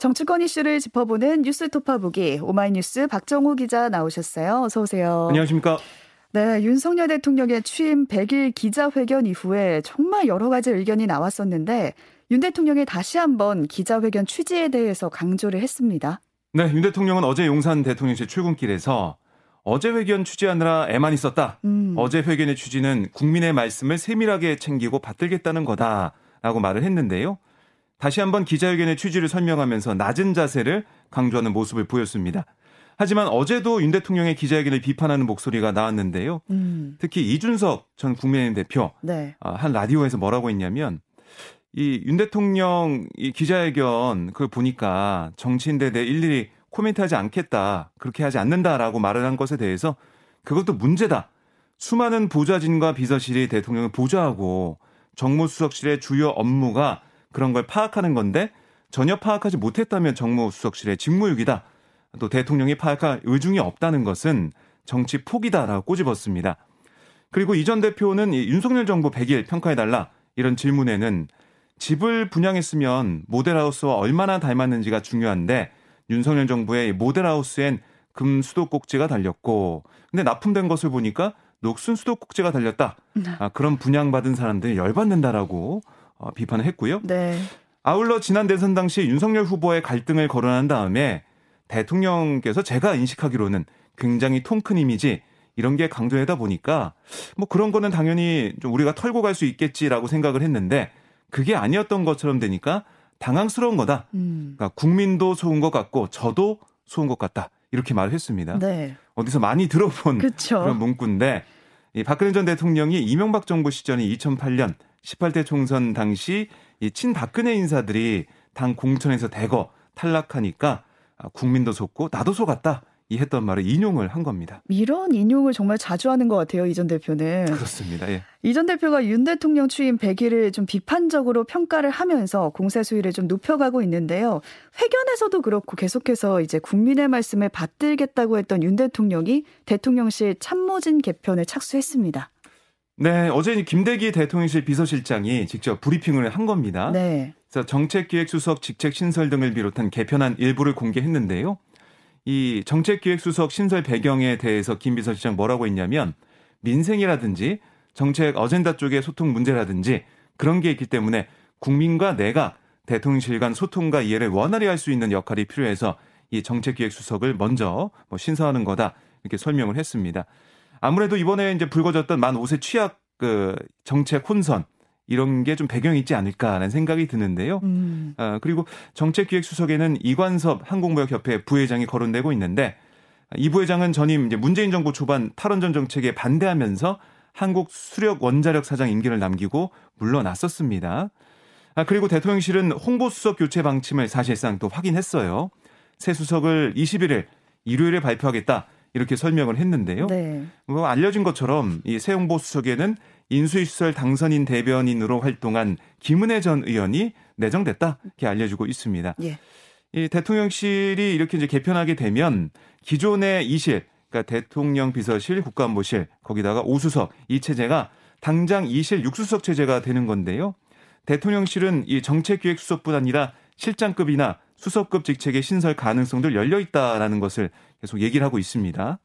정치권 이슈를 짚어보는 뉴스 토파보기 오마이뉴스 박정우 기자 나오셨어요. 어서 오세요. 안녕하십니까? 네, 윤석열 대통령의 취임 100일 기자회견 이후에 정말 여러 가지 의견이 나왔었는데 윤 대통령이 다시 한번 기자회견 취지에 대해서 강조를 했습니다. 네, 윤 대통령은 어제 용산 대통령실 출근길에서 어제 회견 취재하느라 애만 있었다. 음. 어제 회견의 취지는 국민의 말씀을 세밀하게 챙기고 받들겠다는 거다라고 말을 했는데요. 다시 한번 기자회견의 취지를 설명하면서 낮은 자세를 강조하는 모습을 보였습니다. 하지만 어제도 윤 대통령의 기자회견을 비판하는 목소리가 나왔는데요. 음. 특히 이준석 전 국민의힘 대표 네. 아, 한 라디오에서 뭐라고 했냐면 이 윤 대통령 이 기자회견 그걸 보니까 정치인들 내 일일이 코멘트하지 않겠다 그렇게 하지 않는다라고 말을 한 것에 대해서 그것도 문제다. 수많은 보좌진과 비서실이 대통령을 보좌하고 정무수석실의 주요 업무가 그런 걸 파악하는 건데 전혀 파악하지 못했다면 정무수석실의 직무유기다. 또 대통령이 파악할 의중이 없다는 것은 정치 포기다라고 꼬집었습니다. 그리고 이 전 대표는 윤석열 정부 100일 평가해달라 이런 질문에는 집을 분양했으면 모델하우스와 얼마나 닮았는지가 중요한데 윤석열 정부의 모델하우스엔 금 수도꼭지가 달렸고 근데 납품된 것을 보니까 녹슨 수도꼭지가 달렸다. 네. 아, 그런 분양받은 사람들이 열받는다라고 어, 비판을 했고요. 네. 아울러 지난 대선 당시 윤석열 후보의 갈등을 거론한 다음에 대통령께서 제가 인식하기로는 굉장히 통 큰 이미지 이런 게 강조하다 보니까 뭐 그런 거는 당연히 좀 우리가 털고 갈 수 있겠지라고 생각을 했는데 그게 아니었던 것처럼 되니까 당황스러운 거다. 음. 그러니까 국민도 속은 것 같고 저도 속은 것 같다. 이렇게 말을 했습니다. 네. 어디서 많이 들어본 그쵸. 그런 문구인데 이 박근혜 전 대통령이 이명박 정부 시절인 2008년 18대 총선 당시 이 친박근혜 인사들이 당 공천에서 대거 탈락하니까 아, 국민도 속고 나도 속았다. 이 했던 말을 인용을 한 겁니다. 이런 인용을 정말 자주 하는 것 같아요. 이 전 대표는. 그렇습니다. 예. 이전 대표가 윤 대통령 취임 100일을 좀 비판적으로 평가를 하면서 공세 수위를 좀 높여가고 있는데요. 회견에서도 그렇고 계속해서 이제 국민의 말씀을 받들겠다고 했던 윤 대통령이 대통령실 참모진 개편에 착수했습니다. 네, 어제 김대기 대통령실 비서실장이 직접 브리핑을 한 겁니다. 네. 그래서 정책기획수석 직책 신설 등을 비롯한 개편안 일부를 공개했는데요. 이 정책기획수석 신설 배경에 대해서 김 비서실장 뭐라고 했냐면 민생이라든지 정책 어젠다 쪽의 소통 문제라든지 그런 게 있기 때문에 국민과 내가 대통령실 간 소통과 이해를 원활히 할 수 있는 역할이 필요해서 이 정책기획수석을 먼저 뭐 신설하는 거다 이렇게 설명을 했습니다. 아무래도 이번에 이제 불거졌던 만 5세 취약 그 정책 혼선 이런 게 좀 배경이 있지 않을까라는 생각이 드는데요. 음. 아, 그리고 정책기획수석에는 이관섭 항공무역협회 부회장이 거론되고 있는데 이 부회장은 전임 이제 문재인 정부 초반 탈원전 정책에 반대하면서 한국 수력 원자력 사장 임기를 남기고 물러났었습니다. 아, 그리고 대통령실은 홍보수석 교체 방침을 사실상 또 확인했어요. 새 수석을 21일 일요일에 발표하겠다. 이렇게 설명을 했는데요. 네. 뭐 알려진 것처럼 이새 홍보 수석에는 인수시설 당선인 대변인으로 활동한 김은혜 전 의원이 내정됐다 이렇게 알려지고 있습니다. 예. 이 대통령실이 이렇게 이제 개편하게 되면 기존의 이실, 그러니까 대통령 비서실, 국가안보실 거기다가 오수석 이 체제가 당장 이실 육수석 체제가 되는 건데요. 대통령실은 이 정책기획수석뿐 아니라 실장급이나 수석급 직책의 신설 가능성도 열려 있다라는 것을 계속 얘기를 하고 있습니다.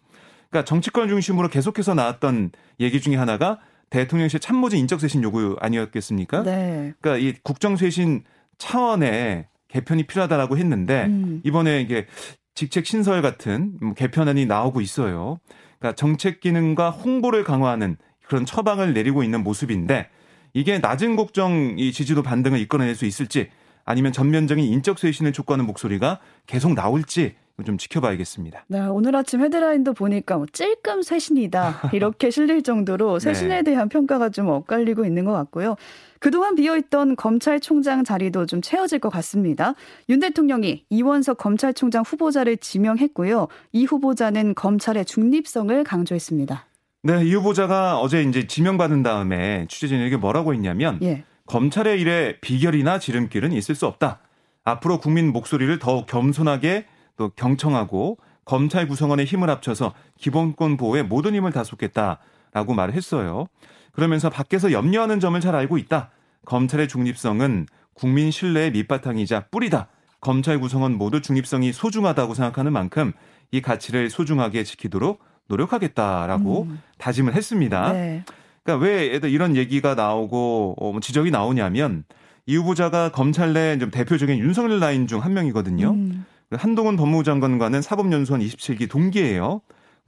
그러니까 정치권 중심으로 계속해서 나왔던 얘기 중에 하나가 대통령실 참모진 인적 쇄신 요구 아니었겠습니까? 네. 그러니까 이 국정 쇄신 차원의 개편이 필요하다라고 했는데 음. 이번에 이게 직책 신설 같은 뭐 개편안이 나오고 있어요. 그러니까 정책 기능과 홍보를 강화하는 그런 처방을 내리고 있는 모습인데 이게 낮은 국정 이 지지도 반등을 이끌어낼 수 있을지 아니면 전면적인 인적 쇄신을 촉구하는 목소리가 계속 나올지 좀 지켜봐야겠습니다. 네, 오늘 아침 헤드라인도 보니까 뭐 찔끔 쇄신이다 이렇게 실릴 정도로 쇄신에 네. 대한 평가가 좀 엇갈리고 있는 것 같고요. 그동안 비어있던 검찰총장 자리도 좀 채워질 것 같습니다. 윤 대통령이 이원석 검찰총장 후보자를 지명했고요. 이 후보자는 검찰의 중립성을 강조했습니다. 네, 이 후보자가 어제 이제 지명받은 다음에 취재진에게 뭐라고 했냐면 예. 검찰의 일에 비결이나 지름길은 있을 수 없다. 앞으로 국민 목소리를 더욱 겸손하게 또 경청하고 검찰 구성원의 힘을 합쳐서 기본권 보호에 모든 힘을 다 쏟겠다라고 말을 했어요. 그러면서 밖에서 염려하는 점을 잘 알고 있다. 검찰의 중립성은 국민 신뢰의 밑바탕이자 뿌리다. 검찰 구성원 모두 중립성이 소중하다고 생각하는 만큼 이 가치를 소중하게 지키도록 노력하겠다라고 음. 다짐을 했습니다. 네. 그러니까 왜 이런 얘기가 나오고 어, 뭐 지적이 나오냐면 이 후보자가 검찰 내 좀 대표적인 윤석열 라인 중 한 명이거든요. 음. 한동훈 법무부 장관과는 사법연수원 27기 동기예요.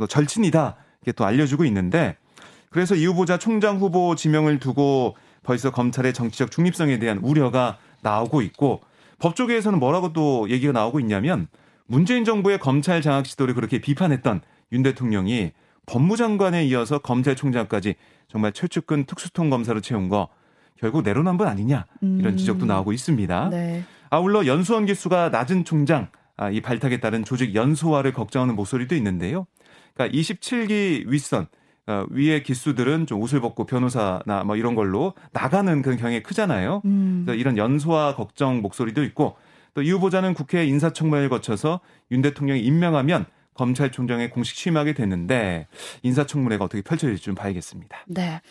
절친이다 이렇게 또 알려주고 있는데 그래서 이 후보자 총장 후보 지명을 두고 벌써 검찰의 정치적 중립성에 대한 우려가 나오고 있고 법조계에서는 뭐라고 또 얘기가 나오고 있냐면 문재인 정부의 검찰 장악 시도를 그렇게 비판했던 윤 대통령이 법무장관에 이어서 검찰총장까지 정말 최측근 특수통 검사로 채운 거 결국 내로남불 아니냐 이런 음. 지적도 나오고 있습니다. 네. 아울러 연수원 기수가 낮은 총장 아, 이 발탁에 따른 조직 연소화를 걱정하는 목소리도 있는데요. 그러니까 27기 윗선 어, 위의 기수들은 좀 옷을 벗고 변호사나 뭐 이런 걸로 나가는 그런 경향이 크잖아요. 음. 이런 연소화 걱정 목소리도 있고 또 이 후보자는 국회 인사청문회를 거쳐서 윤 대통령이 임명하면 검찰총장에 공식 취임하게 됐는데 인사청문회가 어떻게 펼쳐질지 좀 봐야겠습니다. 네.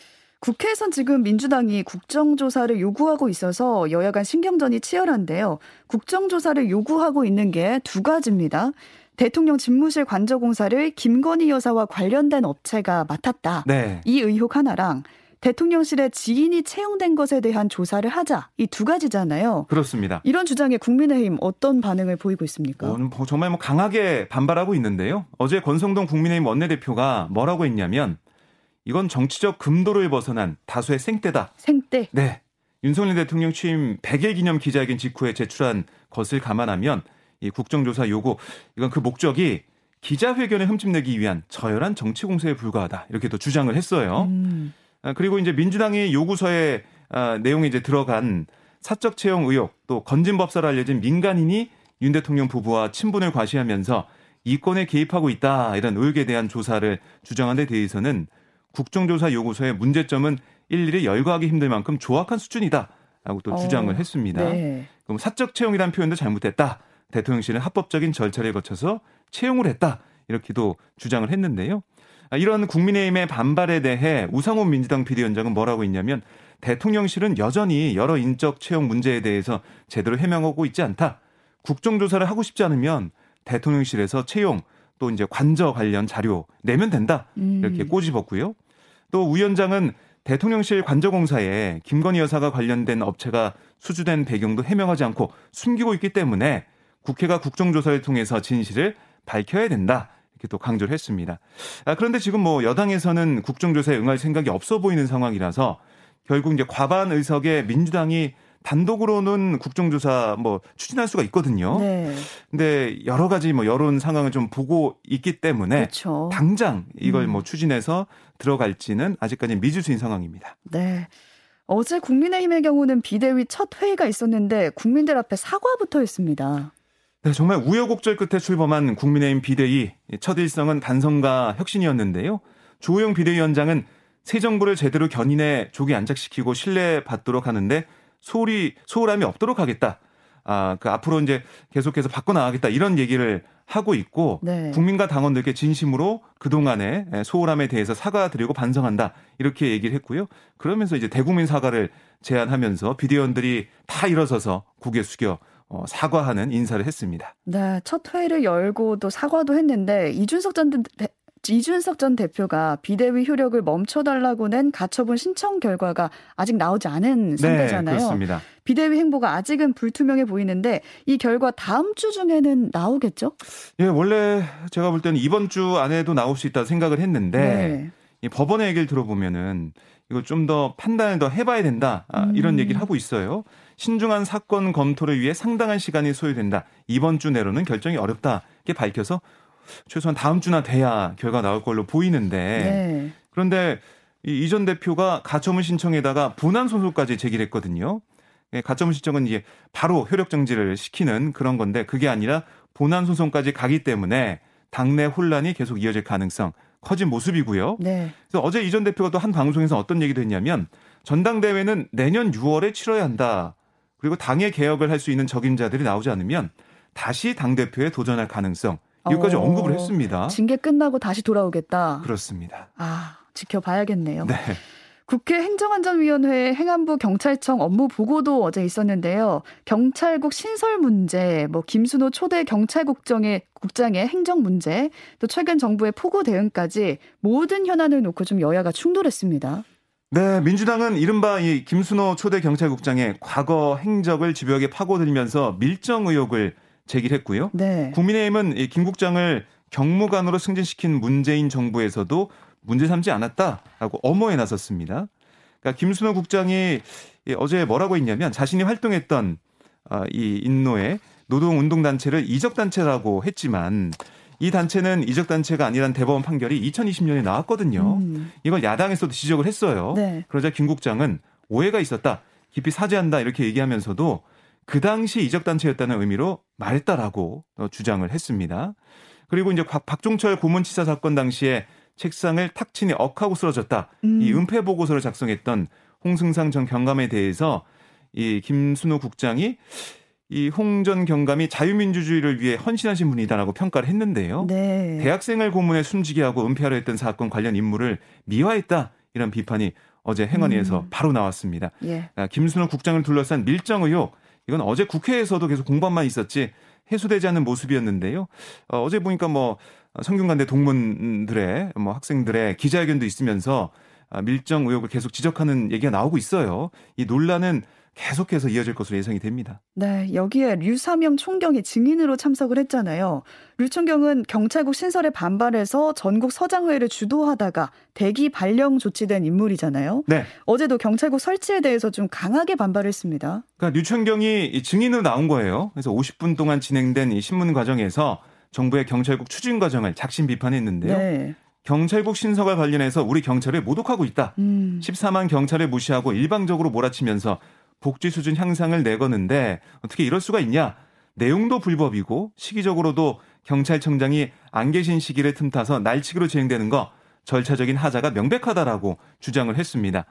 국회에선 지금 민주당이 국정조사를 요구하고 있어서 여야 간 신경전이 치열한데요. 국정조사를 요구하고 있는 게 두 가지입니다. 대통령 집무실 관저공사를 김건희 여사와 관련된 업체가 맡았다. 네. 이 의혹 하나랑 대통령실에 지인이 채용된 것에 대한 조사를 하자 이 두 가지잖아요. 그렇습니다. 이런 주장에 국민의힘 어떤 반응을 보이고 있습니까? 어, 뭐 정말 뭐 강하게 반발하고 있는데요. 어제 권성동 국민의힘 원내대표가 뭐라고 했냐면 이건 정치적 금도를 벗어난 다수의 생떼다. 생떼. 네. 윤석열 대통령 취임 100일 기념 기자회견 직후에 제출한 것을 감안하면 이 국정조사 요구 이건 그 목적이 기자회견에 흠집내기 위한 저열한 정치 공세에 불과하다 이렇게 또 주장을 했어요. 음. 아, 그리고 이제 민주당이 요구서에 아, 내용이 이제 들어간 사적 채용 의혹 또 건진법사로 알려진 민간인이 윤 대통령 부부와 친분을 과시하면서 이권에 개입하고 있다 이런 의혹에 대한 조사를 주장한 데 대해서는 국정조사 요구서의 문제점은 일일이 열거하기 힘들 만큼 조악한 수준이다라고 또 어, 주장을 했습니다. 네. 그럼 사적 채용이라는 표현도 잘못됐다. 대통령실은 합법적인 절차를 거쳐서 채용을 했다. 이렇게도 주장을 했는데요. 아, 이런 국민의힘의 반발에 대해 우상호 민주당 비대위원장은 뭐라고 했냐면 대통령실은 여전히 여러 인적 채용 문제에 대해서 제대로 해명하고 있지 않다. 국정조사를 하고 싶지 않으면 대통령실에서 채용 또 이제 관저 관련 자료 내면 된다. 이렇게 음. 꼬집었고요. 또 위원장은 대통령실 관저공사에 김건희 여사가 관련된 업체가 수주된 배경도 해명하지 않고 숨기고 있기 때문에 국회가 국정조사를 통해서 진실을 밝혀야 된다. 이렇게 또 강조를 했습니다. 아, 그런데 지금 뭐 여당에서는 국정조사에 응할 생각이 없어 보이는 상황이라서 결국 이제 과반 의석에 민주당이 단독으로는 국정조사 뭐 추진할 수가 있거든요. 네. 근데 여러 가지 뭐 여론 상황을 좀 보고 있기 때문에 그렇죠. 당장 이걸 음. 뭐 추진해서 들어갈지는 아직까지 미지수인 상황입니다. 네. 어제 국민의힘의 경우는 비대위 첫 회의가 있었는데 국민들 앞에 사과부터 했습니다. 네, 정말 우여곡절 끝에 출범한 국민의힘 비대위 첫 일성은 반성과 혁신이었는데요. 조호영 비대위원장은 새 정부를 제대로 견인해 조기 안착시키고 신뢰받도록 하는데 소홀히 소홀함이 없도록 하겠다. 아, 그 앞으로 이제 계속해서 바꿔 나가겠다 이런 얘기를 하고 있고 네. 국민과 당원들께 진심으로 그동안의 소홀함에 대해서 사과드리고 반성한다 이렇게 얘기를 했고요. 그러면서 이제 대국민 사과를 제안하면서 비대위원들이 다 일어서서 고개 숙여 어, 사과하는 인사를 했습니다. 네, 첫 회의를 열고 또 사과도 했는데 이준석 전 이준석 전 대표가 비대위 효력을 멈춰달라고 낸 가처분 신청 결과가 아직 나오지 않은 네, 상태잖아요. 네, 그렇습니다. 비대위 행보가 아직은 불투명해 보이는데 이 결과 다음 주 중에는 나오겠죠? 예, 원래 제가 볼 때는 이번 주 안에도 나올 수 있다 생각을 했는데 네. 이 법원의 얘기를 들어보면은 이거 좀 더 판단을 더 해봐야 된다 아, 이런 음. 얘기를 하고 있어요. 신중한 사건 검토를 위해 상당한 시간이 소요된다. 이번 주 내로는 결정이 어렵다. 이렇게 밝혀서 최소한 다음 주나 돼야 결과 나올 걸로 보이는데 네. 그런데 이전 대표가 가처분 신청에다가 분한 소송까지 제기를 했거든요. 예, 가처분 신청은 이게 바로 효력 정지를 시키는 그런 건데 그게 아니라 본안 소송까지 가기 때문에 당내 혼란이 계속 이어질 가능성 커진 모습이고요. 네. 그래서 어제 이전 대표가 또 한 방송에서 어떤 얘기도 했냐면 전당대회는 내년 6월에 치러야 한다. 그리고 당의 개혁을 할 수 있는 적임자들이 나오지 않으면 다시 당 대표에 도전할 가능성 여기까지 어, 언급을 했습니다. 징계 끝나고 다시 돌아오겠다. 그렇습니다. 아 지켜봐야겠네요. 네. 국회 행정안전위원회 행안부 경찰청 업무 보고도 어제 있었는데요. 경찰국 신설 문제, 뭐 김순호 초대 경찰국장의 국장의 행정 문제, 또 최근 정부의 폭우 대응까지 모든 현안을 놓고 좀 여야가 충돌했습니다. 네, 민주당은 이른바 이 김순호 초대 경찰국장의 과거 행적을 집요하게 파고들면서 밀정 의혹을 제기했고요. 네. 국민의힘은 이김 국장을 경무관으로 승진시킨 문재인 정부에서도 문제 삼지 않았다라고 엄호에 나섰습니다. 그러니까 김순호 국장이 어제 뭐라고 했냐면 자신이 활동했던 아, 이 인노의 노동운동단체를 이적단체라고 했지만 이 단체는 이적 단체가 아니란 대법원 판결이 2020년에 나왔거든요. 음. 이걸 야당에서도 지적을 했어요. 네. 그러자 김 국장은 오해가 있었다. 깊이 사죄한다. 이렇게 얘기하면서도 그 당시 이적 단체였다는 의미로 말했다라고 주장을 했습니다. 그리고 이제 박종철 고문치사 사건 당시에 책상을 탁 치니 억하고 쓰러졌다. 음. 이 은폐 보고서를 작성했던 홍승상 전 경감에 대해서 이 김순호 국장이 이 홍전 경감이 자유민주주의를 위해 헌신하신 분이다라고 평가를 했는데요. 네. 대학생을 고문해 숨지게 하고 은폐하려 했던 사건 관련 인물을 미화했다. 이런 비판이 어제 행안위에서 음. 바로 나왔습니다. 예. 아, 김순호 국장을 둘러싼 밀정 의혹 이건 어제 국회에서도 계속 공방만 있었지 해소되지 않는 모습이었는데요. 어, 어제 보니까 뭐 성균관대 동문들의 뭐 학생들의 기자회견도 있으면서 아, 밀정 의혹을 계속 지적하는 얘기가 나오고 있어요. 이 논란은 계속해서 이어질 것으로 예상이 됩니다. 네, 여기에 류사명 총경이 증인으로 참석을 했잖아요. 류 총경은 경찰국 신설에 반발해서 전국 서장회를 주도하다가 대기 발령 조치된 인물이잖아요. 네. 어제도 경찰국 설치에 대해서 좀 강하게 반발했습니다. 그러니까 류 총경이 증인으로 나온 거예요. 그래서 50분 동안 진행된 이 신문 과정에서 정부의 경찰국 추진 과정을 작심 비판했는데요. 네. 경찰국 신설과 관련해서 우리 경찰을 모독하고 있다. 음. 14만 경찰을 무시하고 일방적으로 몰아치면서 복지 수준 향상을 내거는데 어떻게 이럴 수가 있냐? 내용도 불법이고 시기적으로도 경찰청장이 안 계신 시기를 틈타서 날치기로 진행되는 거 절차적인 하자가 명백하다라고 주장을 했습니다.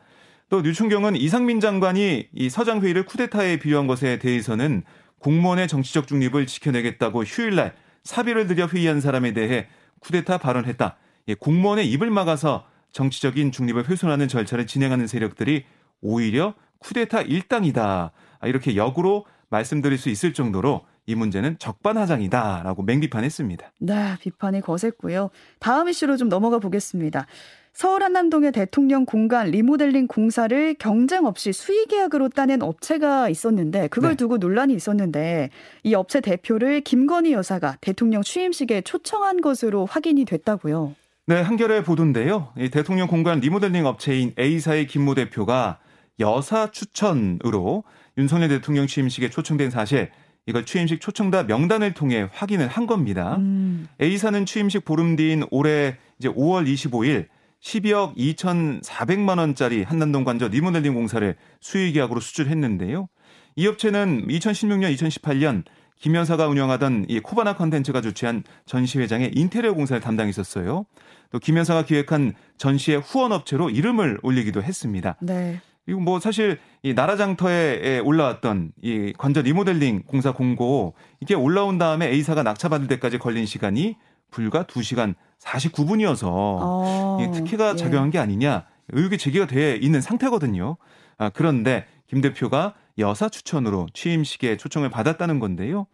또 류충경은 이상민 장관이 이 서장 회의를 쿠데타에 비유한 것에 대해서는 공무원의 정치적 중립을 지켜내겠다고 휴일날 사비를 들여 회의한 사람에 대해 쿠데타 발언했다. 예, 공무원의 입을 막아서 정치적인 중립을 훼손하는 절차를 진행하는 세력들이 오히려 쿠데타 일당이다. 아, 이렇게 역으로 말씀드릴 수 있을 정도로 이 문제는 적반하장이다라고 맹비판했습니다. 네, 비판이 거셌고요. 다음 이슈로 좀 넘어가 보겠습니다. 서울 한남동의 대통령 공간 리모델링 공사를 경쟁 없이 수의 계약으로 따낸 업체가 있었는데 그걸 네. 두고 논란이 있었는데 이 업체 대표를 김건희 여사가 대통령 취임식에 초청한 것으로 확인이 됐다고요. 네, 한겨레 보도인데요. 이 대통령 공간 리모델링 업체인 A사의 김모 대표가 여사 추천으로 윤석열 대통령 취임식에 초청된 사실 이걸 취임식 초청자 명단을 통해 확인을 한 겁니다. 음. A사는 취임식 보름 뒤인 올해 이제 5월 25일 12억 2,400만 원짜리 한남동 관저 리모델링 공사를 수의 계약으로 수출했는데요. 이 업체는 2016년, 2018년 김 여사가 운영하던 이 코바나 컨텐츠가 주최한 전시회장의 인테리어 공사를 담당했었어요. 또 김 여사가 기획한 전시의 후원 업체로 이름을 올리기도 했습니다. 네. 그리고 뭐 사실 이 나라장터에 올라왔던 이 관저 리모델링 공사 공고 이게 올라온 다음에 A사가 낙차받을 때까지 걸린 시간이 불과 2시간 49분이어서 어, 이 특혜가 예. 작용한 게 아니냐 의혹이 제기가 돼 있는 상태거든요. 아, 그런데 김 대표가 여사 추천으로 취임식에 초청을 받았다는 건데요.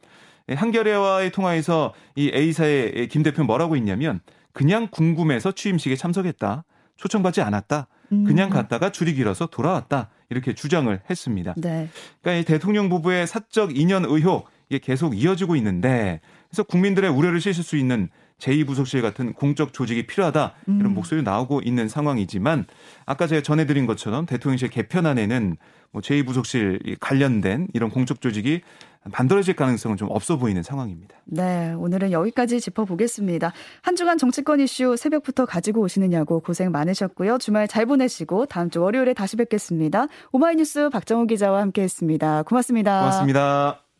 예, 한겨레와의 통화에서 이 A사의 김 대표 뭐라고 했냐면 그냥 궁금해서 취임식에 참석했다. 초청받지 않았다. 그냥 음. 갔다가 줄이 길어서 돌아왔다. 이렇게 주장을 했습니다. 네. 그러니까 이 대통령 부부의 사적 인연 의혹 이게 계속 이어지고 있는데 그래서 국민들의 우려를 씻을 수 있는 제2부속실 같은 공적 조직이 필요하다 이런 음. 목소리 나오고 있는 상황이지만 아까 제가 전해드린 것처럼 대통령실 개편안에는 뭐 제2부속실 관련된 이런 공적 조직이 만들어질 가능성은 좀 없어 보이는 상황입니다. 네, 오늘은 여기까지 짚어보겠습니다. 한 주간 정치권 이슈 새벽부터 가지고 오시느냐고 고생 많으셨고요. 주말 잘 보내시고 다음 주 월요일에 다시 뵙겠습니다. 오마이뉴스 박정호 기자와 함께했습니다. 고맙습니다. 고맙습니다.